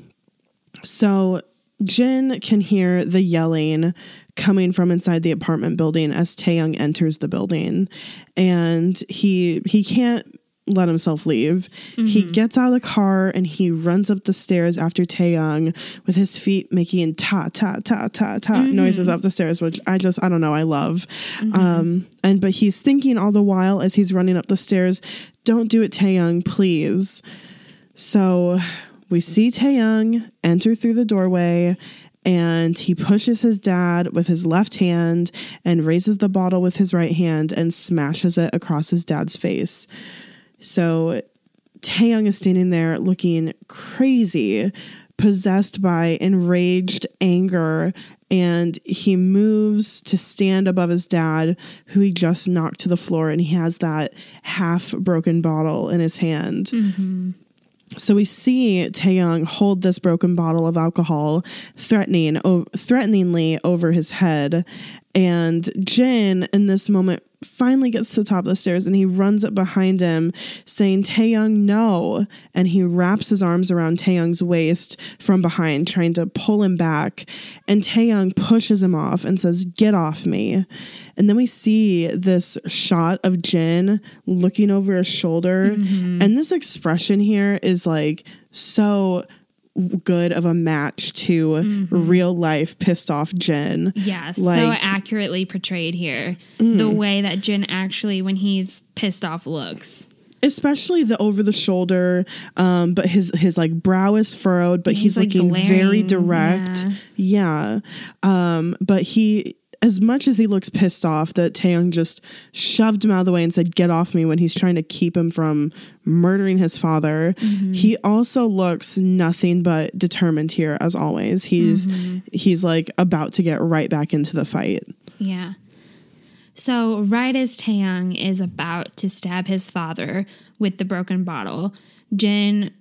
so Jin can hear the yelling coming from inside the apartment building as Taehyung enters the building and he he can't let himself leave. He mm-hmm. gets out of the car and he runs up the stairs after Taehyung with his feet making ta ta ta ta ta mm-hmm. noises up the stairs, which I just I don't know, I love. Mm-hmm. Um and but he's thinking all the while as he's running up the stairs, don't do it, Taehyung, please. So we see Taehyung enter through the doorway and he pushes his dad with his left hand and raises the bottle with his right hand and smashes it across his dad's face. So Taehyung is standing there looking crazy, possessed by enraged anger, and he moves to stand above his dad, who he just knocked to the floor, and he has that half broken bottle in his hand. Mm-hmm. So we see Taehyung hold this broken bottle of alcohol, threatening, o- threateningly over his head, and Jin in this moment finally gets to the top of the stairs and he runs up behind him, saying, "Taehyung, no!" And he wraps his arms around Taehyung's waist from behind, trying to pull him back. And Taehyung pushes him off and says, "Get off me!" And then we see this shot of Jin looking over his shoulder. Mm-hmm. And this expression here is like so good of a match to real life pissed off Jin. Yeah, so Like- Mm. accurately portrayed here. The way that Jin actually, when he's pissed off, looks. Especially the over the shoulder, um, but his his like brow is furrowed, but he's, He's, like, looking very glaring, direct. Yeah. Um, but he as much as he looks pissed off that Taehyung just shoved him out of the way and said, Get off me when he's trying to keep him from murdering his father, Mm-hmm. he also looks nothing but determined here as always. He's Mm-hmm. he's like about to get right back into the fight. Yeah. So, right as Taehyung is about to stab his father with the broken bottle, Jin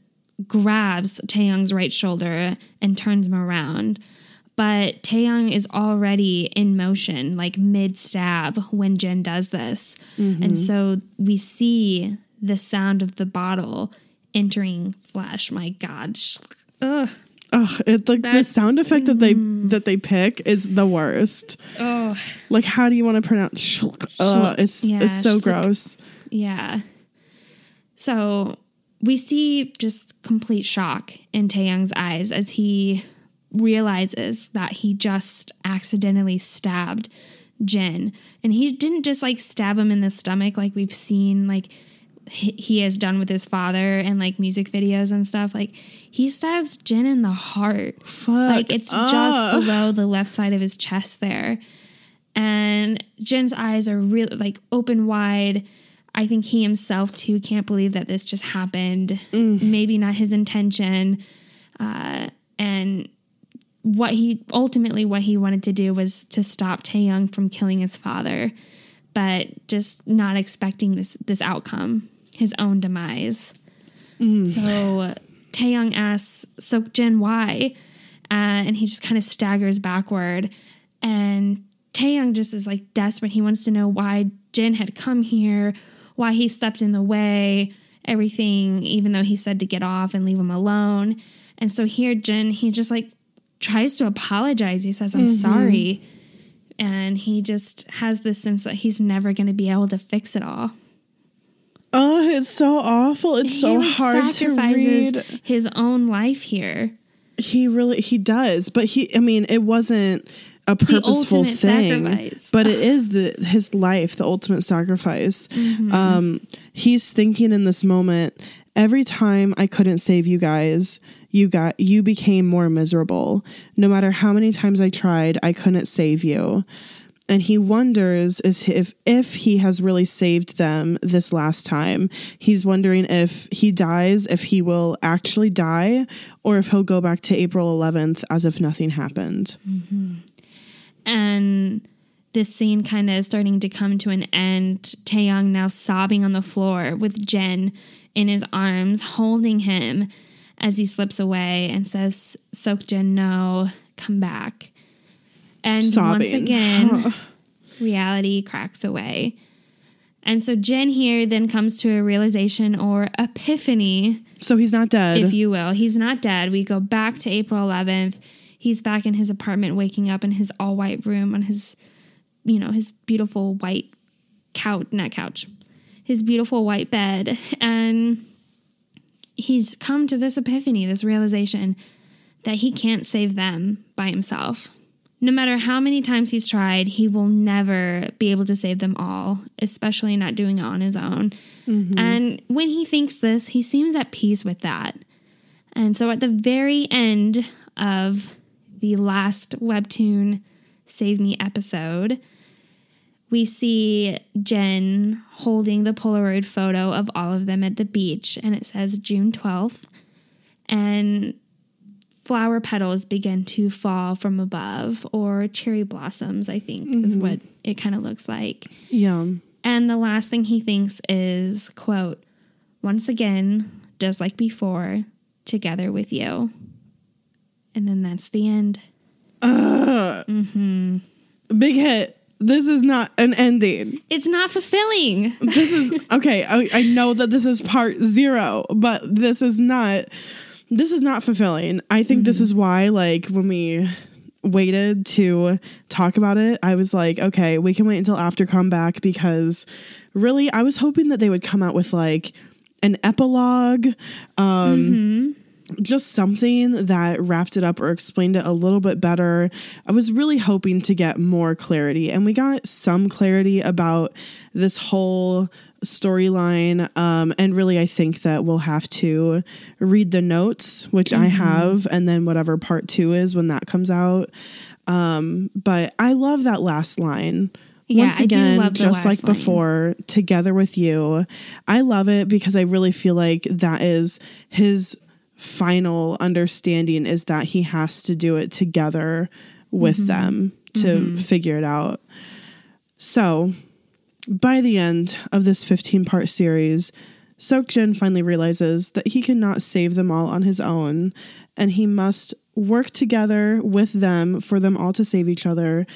grabs Taehyung's right shoulder and turns him around. But Taehyung is already in motion, like mid stab, when Jin does this. And so we see the sound of the bottle entering flesh. My God. Ugh. Oh, it like the sound effect that they that they pick is the worst. Oh. Like how do you want to pronounce shulk? Uh, it's Yeah, it's so gross. Yeah. So we see just complete shock in Taehyung's eyes as he realizes that he just accidentally stabbed Jin. And he didn't just like stab him in the stomach like we've seen like he has done with his father and like music videos and stuff. Like he stabs Jin in the heart. Fuck. Like it's just below the left side of his chest there. And Jin's eyes are really like open wide. I think he himself too can't believe that this just happened. Mm. Maybe not his intention. Uh, and what he ultimately what he wanted to do was to stop Taehyung from killing his father, but just not expecting this this outcome, his own demise. So Taehyung asks So Jin why, uh, and he just kind of staggers backward, and Taehyung just is like desperate. He wants to know why Jin had come here, why he stepped in the way, everything. Even though he said to get off and leave him alone, and so here Jin he just like tries to apologize. He says, "I'm sorry." And he just has this sense that he's never going to be able to fix it all. Oh, it's so awful. It's so like hard to read. his own life here. He really he does, but he I mean, it wasn't a purposeful thing, sacrifice. but it is the his life, the ultimate sacrifice. Um, he's thinking in this moment. Every time I couldn't save you guys, you got you became more miserable. No matter how many times I tried, I couldn't save you. and he wonders is if if he has really saved them this last time. He's wondering if he dies, if he will actually die, or if he'll go back to April 11th as if nothing happened. Mm-hmm. and this scene kind of is starting to come to an end. Taehyung now sobbing on the floor with Jin in his arms, holding him as he slips away and says, Jin, no, come back. And once again, reality cracks away. And so Jin here then comes to a realization or epiphany So he's not dead. if you will. He's not dead. We go back to April 11th. He's back in his apartment, waking up in his all white room on his, you know, his beautiful white couch, not couch, his beautiful white bed. And he's come to this epiphany, this realization that he can't save them by himself. No matter how many times he's tried, he will never be able to save them all, especially not doing it on his own. Mm-hmm. And when he thinks this, he seems at peace with that. And so at the very end of the last Webtoon Save Me episode, we see Jin holding the Polaroid photo of all of them at the beach, and it says June 12th. And flower petals begin to fall from above, or cherry blossoms, I think is what it kind of looks like. yeah. And the last thing he thinks is, quote, once again, just like before, together with you. And then that's the end. Uh, big hit. This is not an ending. It's not fulfilling. This is okay. I, I know that this is part zero, but this is not. This is not fulfilling. I think this is why, like, when we waited to talk about it, I was like, okay, we can wait until after comeback because really, I was hoping that they would come out with like an epilogue. Um, just something that wrapped it up or explained it a little bit better. I was really hoping to get more clarity, and we got some clarity about this whole storyline. Um, and really, I think that we'll have to read the notes, which I have, and then whatever part two is when that comes out. Um, but I love that last line. Yeah, Once I do again, just like line. before, together with you. I love it because I really feel like that is his final understanding is that he has to do it together with Mm-hmm. them to figure it out. So, by the end of this 15 part series, Jin finally realizes that he cannot save them all on his own and he must work together with them for them all to save each other.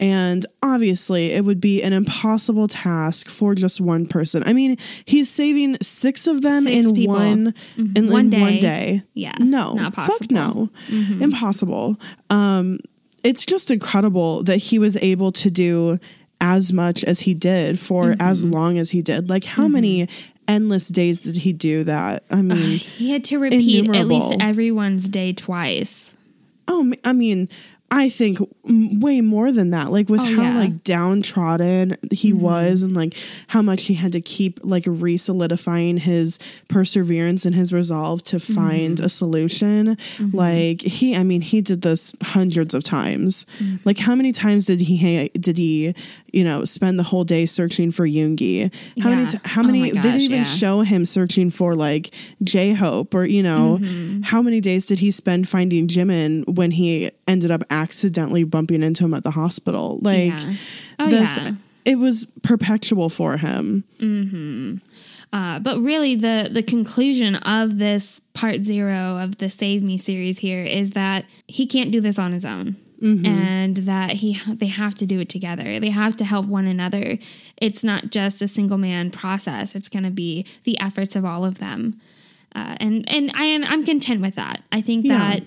And obviously, it would be an impossible task for just one person. I mean, he's saving six of them Six in people. one Mhm. in, One in one day. day. Yeah, No. not Fuck no. Impossible. Um it's just incredible that he was able to do as much as he did for as long as he did. Like how many endless days did he do that? I mean, He had to repeat at least everyone's day twice. oh, I mean, I think way more than that. Like with Oh, how yeah. Mm-hmm. like downtrodden he was, and like how much he had to keep like re-solidifying his perseverance and his resolve to Mm-hmm. find a solution. Like he, I mean, he did this hundreds of times. Mm. Like how many times did he did he, you know, spend the whole day searching for Yoongi? How many? T- how Oh many? my they didn't even yeah. show him searching for like J Hope or you know Mm-hmm. how many days did he spend finding Jimin when he ended up accidentally bumping into him at the hospital? Like Yeah. Oh, this, yeah. it was perpetual for him. Uh, but really, the the conclusion of this part zero of the Save Me series here is that he can't do this on his own, and that he they have to do it together. They have to help one another. It's not just a single man process. It's going to be the efforts of all of them, uh, and and I am I'm content with that. I think Yeah. that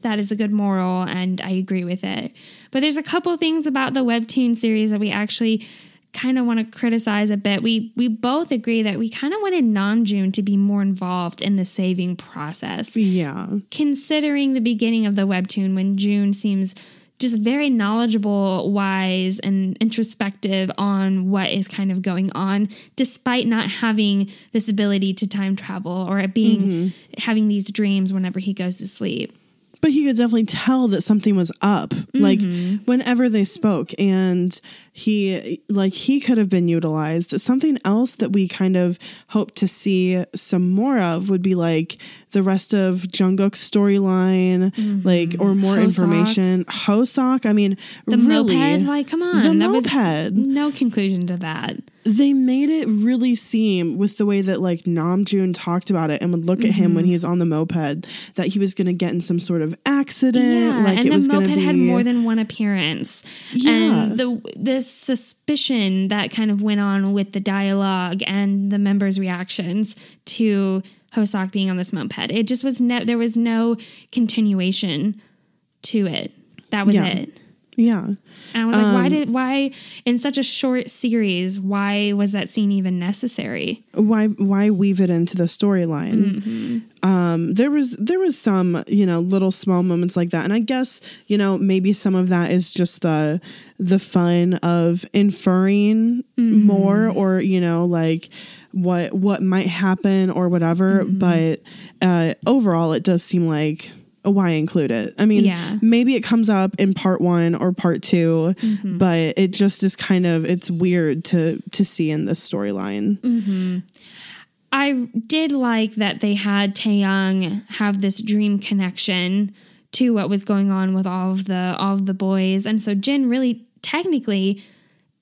that is a good moral, and I agree with it. But there's a couple things about the webtoon series that we actually kind of want to criticize a bit. We we both agree that we kind of wanted Namjoon to be more involved in the saving process. Yeah, Considering the beginning of the webtoon when June seems just very knowledgeable, wise, and introspective on what is kind of going on, despite not having this ability to time travel or being mm-hmm. having these dreams whenever he goes to sleep. But he could definitely tell that something was up like mm-hmm. whenever they spoke and he like he could have been utilized something else that we kind of hope to see some more of would be like the rest of jungkook's storyline mm-hmm. like or more Hoseok. information hoseok i mean The really moped, like, come on. the that was moped no conclusion to that. They made it really seem with the way that like Nam Namjoon talked about it and would look at him when mm-hmm. he's on the moped that he was going to get in some sort of accident. Yeah, like and it the was moped be had more than one appearance. Yeah. And the this suspicion that kind of went on with the dialogue and the members' reactions to Hoseok being on this moped. It just was no there was no continuation to it. That was Yeah. it. yeah. And I was like, Um, why did why in such a short series, why was that scene even necessary? Why why weave it into the storyline? Mm-hmm. Um, there was there was some you know little small moments like that, and I guess you know maybe some of that is just the the fun of inferring Mm-hmm. more, or you know like what what might happen or whatever. Mm-hmm. But uh, overall, it does seem like why include it? I mean, Yeah. maybe it comes up in part one or part 2 Mm-hmm. but it just is kind of it's weird to to see in this storyline. Mm. I did like that they had Taehyung have this dream connection to what was going on with all of the all of the boys, and so Jin really technically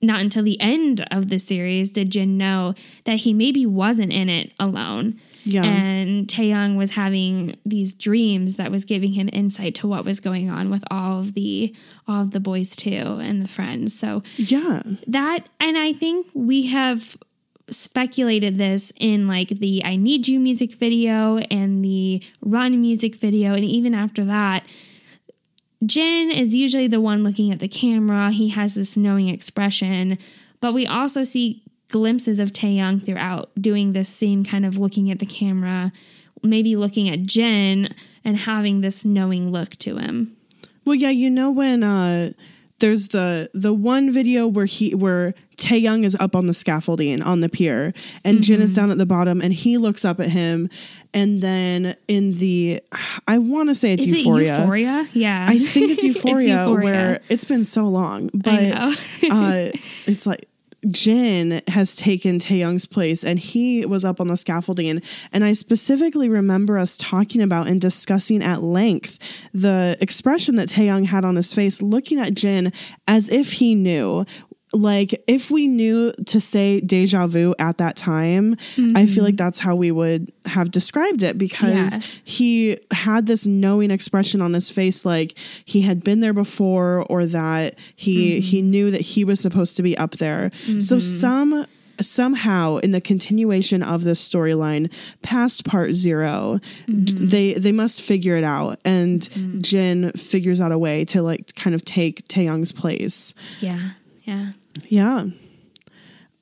not until the end of the series did Jin know that he maybe wasn't in it alone. Yeah. And Taehyung was having these dreams that was giving him insight to what was going on with all of the all of the boys too and the friends. So Yeah. that and i think we have speculated this in like the i need you music video and the run music video and even after that Jin is usually the one looking at the camera. He has this knowing expression, but we also see glimpses of Taehyung throughout doing this same kind of looking at the camera, maybe looking at Jin and having this knowing look to him. Well, yeah, you know when uh there's the the one video where he where Taehyung is up on the scaffolding on the pier and Jin Mm-hmm. is down at the bottom and he looks up at him and then in the I want to say it's Is Euphoria. it Euphoria? Yeah. I think it's Euphoria, Euphoria. where it's been so long, but uh, it's like Jin has taken Taehyung's place and he was up on the scaffolding. And I specifically remember us talking about and discussing at length the expression that Taehyung had on his face, looking at Jin as if he knew. Like, if we knew to say deja vu at that time, I feel like mm-hmm. that's how we would have described it because Yeah. he had this knowing expression on his face like he had been there before or that he he mm-hmm. knew that he was supposed to be up there. So mm-hmm. some somehow in the continuation of this storyline past part 0 j- they they must figure it out and Jin figures out a way to like kind of take Taehyung's place. Yeah. Yeah. Yeah.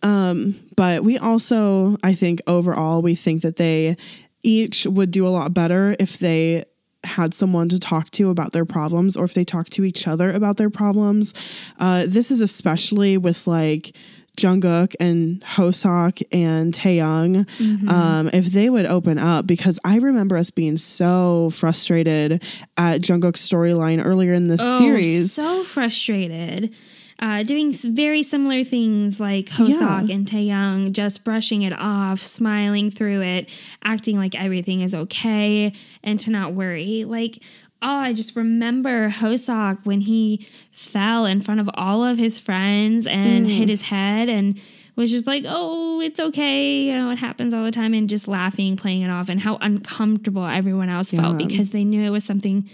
Um, but we also, I think overall, we think that they each would do a lot better if they had someone to talk to about their problems or if they talk to each other about their problems. Uh, this is especially with like Jungkook and Hoseok and Taehyung, um, if they would open up, because I remember us being so frustrated at Jungkook's storyline earlier in this series. Oh, so frustrated. Uh, doing very similar things like Hoseok Yeah. and Taehyung, just brushing it off, smiling through it, acting like everything is okay, and to not worry. Like, oh, I just remember Hoseok when he fell in front of all of his friends and hit his head and was just like, oh, it's okay. You know, it happens all the time, and just laughing, playing it off, and how uncomfortable everyone else felt because they knew it was something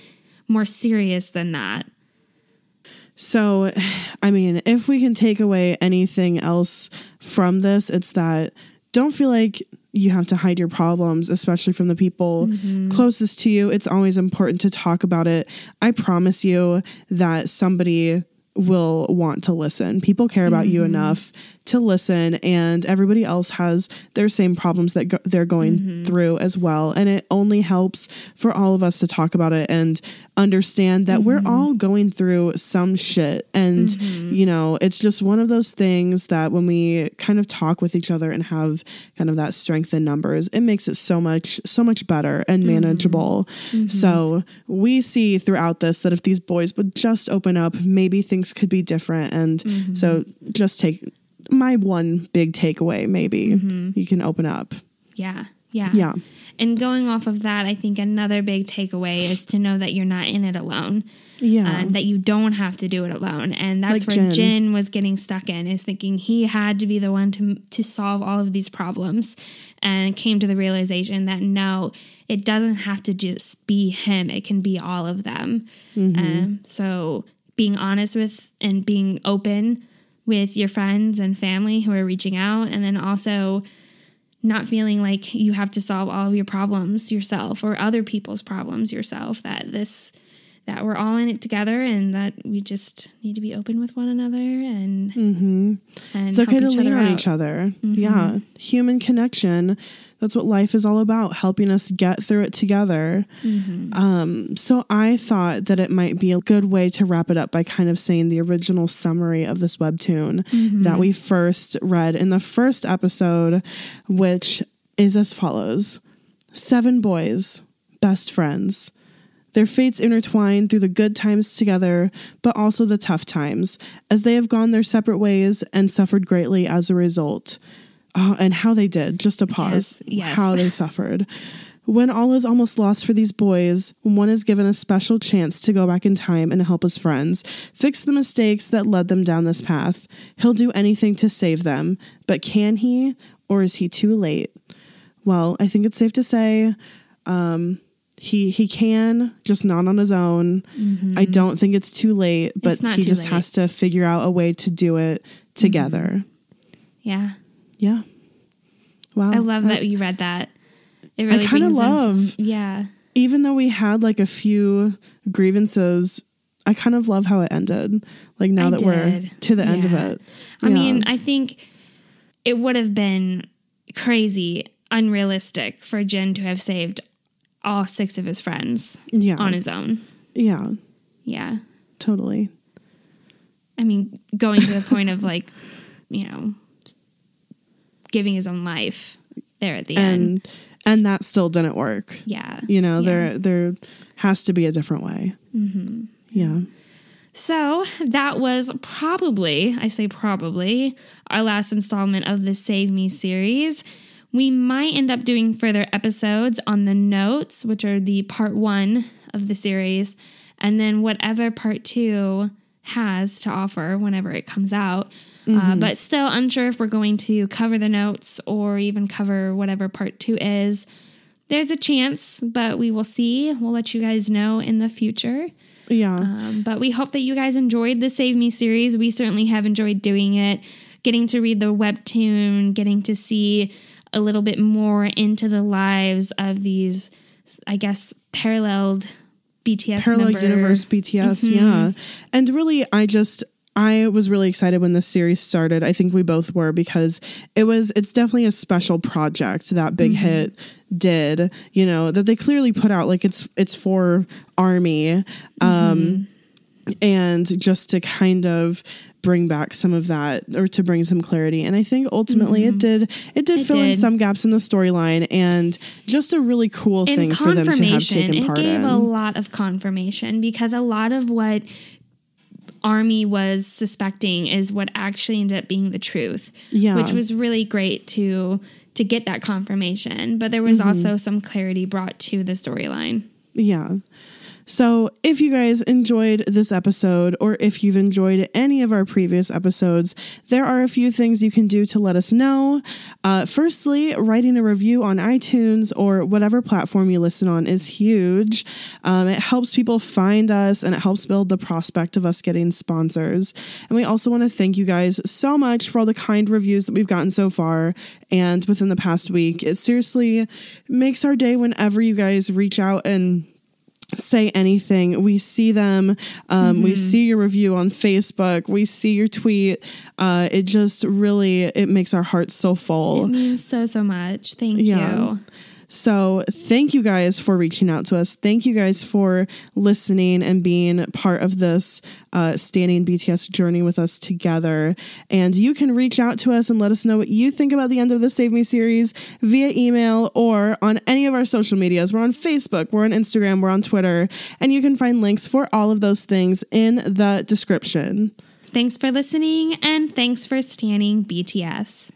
more serious than that. So, I mean, if we can take away anything else from this, it's that don't feel like you have to hide your problems, especially from the people mm-hmm. closest to you. It's always important to talk about it. I promise you that somebody will want to listen. People care about you mm-hmm. enough to listen and everybody else has their same problems that go- they're going mm-hmm. through as well and it only helps for all of us to talk about it and understand that we're mm-hmm. all going through some shit. And mm-hmm. you know it's just one of those things that when we kind of talk with each other and have kind of that strength in numbers it makes it so much so much better and mm-hmm. manageable. So we see throughout this that if these boys would just open up maybe things could be different. And so just take my one big takeaway maybe you can open up. Yeah. Yeah. Yeah. And going off of that, I think another big takeaway is to know that you're not in it alone. Yeah. And that you don't have to do it alone. And that's Like where Jin. Jin was getting stuck in, is thinking he had to be the one to to solve all of these problems and came to the realization that no, it doesn't have to just be him. It can be all of them. Mm-hmm. Um, so being honest with and being open with your friends and family who are reaching out and then also not feeling like you have to solve all of your problems yourself or other people's problems yourself that this that we're all in it together and that we just need to be open with one another and mm-hmm. and It's okay to lean on out. each other. Mm-hmm. Yeah. Human connection. That's what life is all about, helping us get through it together. Um, so I thought that it might be a good way to wrap it up by kind of saying the original summary of this webtoon that we first read in the first episode, which is as follows Seven boys, best friends. Their fates intertwine through the good times together, but also the tough times, as they have gone their separate ways and suffered greatly as a result. Oh, and how they did, just a pause. Yes, yes. How they suffered. When all is almost lost for these boys, one is given a special chance to go back in time and help his friends, fix the mistakes that led them down this path. He'll do anything to save them, but can he, or is he too late? Well, I think it's safe to say um, he he can, just not on his own. I don't think it's too late, but he just late. has to figure out a way to do it together. yeah Yeah. Wow. i love Uh, that you read that it really brings in some- love- yeah even though we had like a few grievances, I kind of love how it ended. Like now I that we're to the end of Yeah. it. I Yeah. mean, I think it would have been crazy, unrealistic for Jin to have saved all six of his friends Yeah. on his own. yeah, Yeah. totally. I mean, going to the point of like, you know, giving his own life there at the end. And and that still didn't work. Yeah. You know, Yeah. there there has to be a different way. Mm-hmm. Yeah. So that was probably, I say probably, our last installment of the Save Me series. We might end up doing further episodes on the notes, which are the part one of the series, and then whatever part two has to offer whenever it comes out. Uh, but still unsure if we're going to cover the notes or even cover whatever part two is. There's a chance, but we will see. We'll let you guys know in the future. Yeah. Um, but we hope that you guys enjoyed the Save Me series. We certainly have enjoyed doing it, getting to read the webtoon, getting to see a little bit more into the lives of these, I guess, paralleled BTS parallel member. universe BTS, yeah. And really, I just I was really excited when this series started. I think we both were because it was it's definitely a special project that Big mm-hmm. Hit did. You know that they clearly put out like it's it's for Army, um, mm-hmm. and just to kind of bring back some of that or to bring some clarity. And i think ultimately it mm-hmm. did it did It fill in some gaps in the storyline and just a really cool And thing for them to have taken it part gave in. a lot of confirmation because a lot of what Army was suspecting is what actually ended up being the truth. Yeah. Which was really great to to get that confirmation. But there was Mm-hmm. also some clarity brought to the storyline. Yeah. So, if you guys enjoyed this episode, or if you've enjoyed any of our previous episodes, there are a few things you can do to let us know. Uh, firstly, writing a review on iTunes or whatever platform you listen on is huge. Um, it helps people find us and it helps build the prospect of us getting sponsors. And we also want to thank you guys so much for all the kind reviews that we've gotten so far and within the past week. It seriously makes our day whenever you guys reach out and say anything. We see them. Um, We see your review on Facebook. We see your tweet. Uh, it just really it makes our hearts so full. It means so, so much. Thank Yeah. you. So, thank you guys for reaching out to us. Thank you guys for listening and being part of this uh, standing BTS journey with us together. And you can reach out to us and let us know what you think about the end of the Save Me series via email or on any of our social medias. We're on Facebook, we're on Instagram, we're on Twitter, and you can find links for all of those things in the description. Thanks for listening and thanks for standing BTS.